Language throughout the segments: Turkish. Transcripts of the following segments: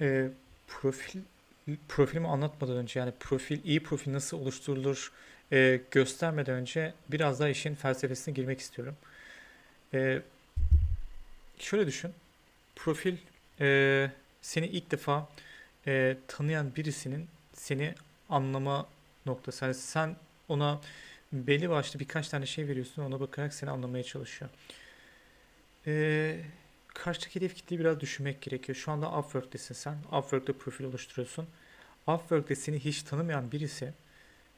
Eee, profil profilimi anlatmadan önce, yani, profil iyi profil nasıl oluşturulur, eee, göstermeden önce biraz daha işin felsefesine girmek istiyorum. Eee şöyle düşün, profil, eee, seni ilk defa, eee, tanıyan birisinin seni anlama noktası. Hani, sen ona belli başlı birkaç tane şey veriyorsun, ona bakarak seni anlamaya çalışıyor. Eee, karşıdaki hedef kitleyi biraz düşünmek gerekiyor. Şu anda Upwork'tesin sen. Upwork'ta profil oluşturuyorsun. Upwork'te seni hiç tanımayan birisi,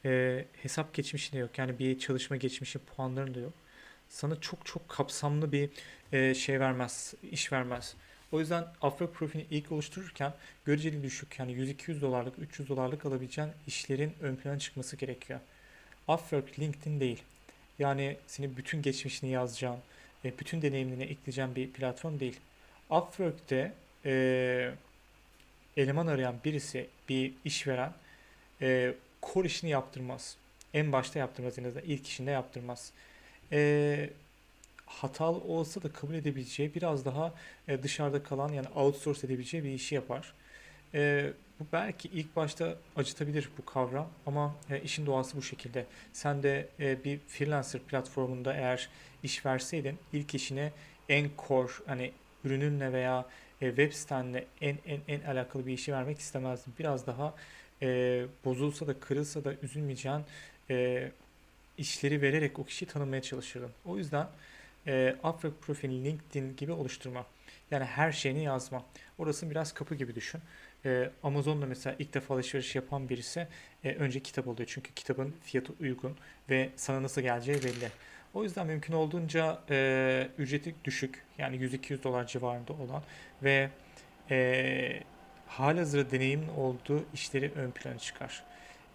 eee, hesap geçmişin de yok. Yani bir çalışma geçmişi, puanların da yok. Sana çok çok kapsamlı bir, eee, şey vermez, iş vermez. O yüzden Upwork profilini ilk oluştururken göreceli düşük yani $100-200'lık, $300'lık alabileceğin işlerin ön plana çıkması gerekiyor. Upwork, LinkedIn değil. Yani senin bütün geçmişini yazacağın, e, bütün deneyimlerini ekleyeceğin bir platform değil. Upwork'te eee, eleman arayan birisi, bir işveren eee core işini yaptırmaz. En başta yaptırmaz en azından ilk işinde yaptırmaz. Eee, hatalı olsa da kabul edebileceği biraz daha e, dışarıda kalan yani outsource edebileceği bir işi yapar. Eee, bu belki ilk başta acıtabilir bu kavram ama e, işin doğası bu şekilde. Sen de e, bir freelancer platformunda eğer iş verseydin ilk işine en core hani ürününle veya e, web sitenle en en en alakalı bir işi vermek istemezdin. Biraz daha e, bozulsa da kırılsa da üzülmeyeceğin e, işleri vererek o kişiyi tanımaya çalışırdın. O yüzden e, Upwork profili LinkedIn gibi oluşturma. Yani her şeyini yazma. Orası biraz kapı gibi düşün. E, Amazon'da mesela ilk defa alışveriş yapan birisi e, önce kitap alıyor. Çünkü kitabın fiyatı uygun ve sana nasıl geleceği belli. O yüzden mümkün olduğunca e, ücreti düşük yani 100-200 dolar civarında olan ve e, halihazırda deneyimin olduğu işleri ön plana çıkar.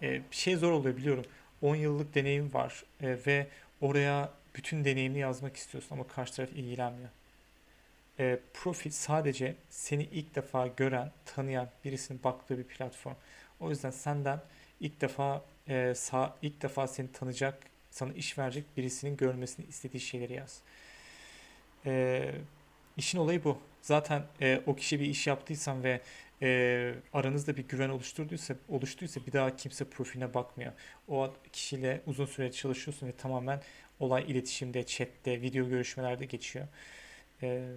E, bir şey zor oluyor biliyorum. 10 yıllık deneyim var e, ve oraya bütün deneyimini yazmak istiyorsun ama karşı taraf ilgilenmiyor. E, profil sadece seni ilk defa gören, tanıyan birisinin baktığı bir platform. O yüzden senden ilk defa e, sağ, ilk defa seni tanıyacak, sana iş verecek birisinin görmesini istediği şeyleri yaz. E, işin olayı bu. Zaten e, o kişi bir iş yaptıysan ve e, aranızda bir güven oluşturduysa, oluştuysa bir daha kimse profiline bakmıyor. O kişiyle uzun süre çalışıyorsun ve tamamen olay iletişimde, chatte, video görüşmelerde geçiyor. E,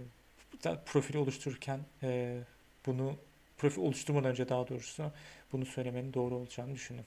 profili oluştururken e, bunu profil oluşturmadan önce daha doğrusu bunu söylemenin doğru olacağını düşündüm.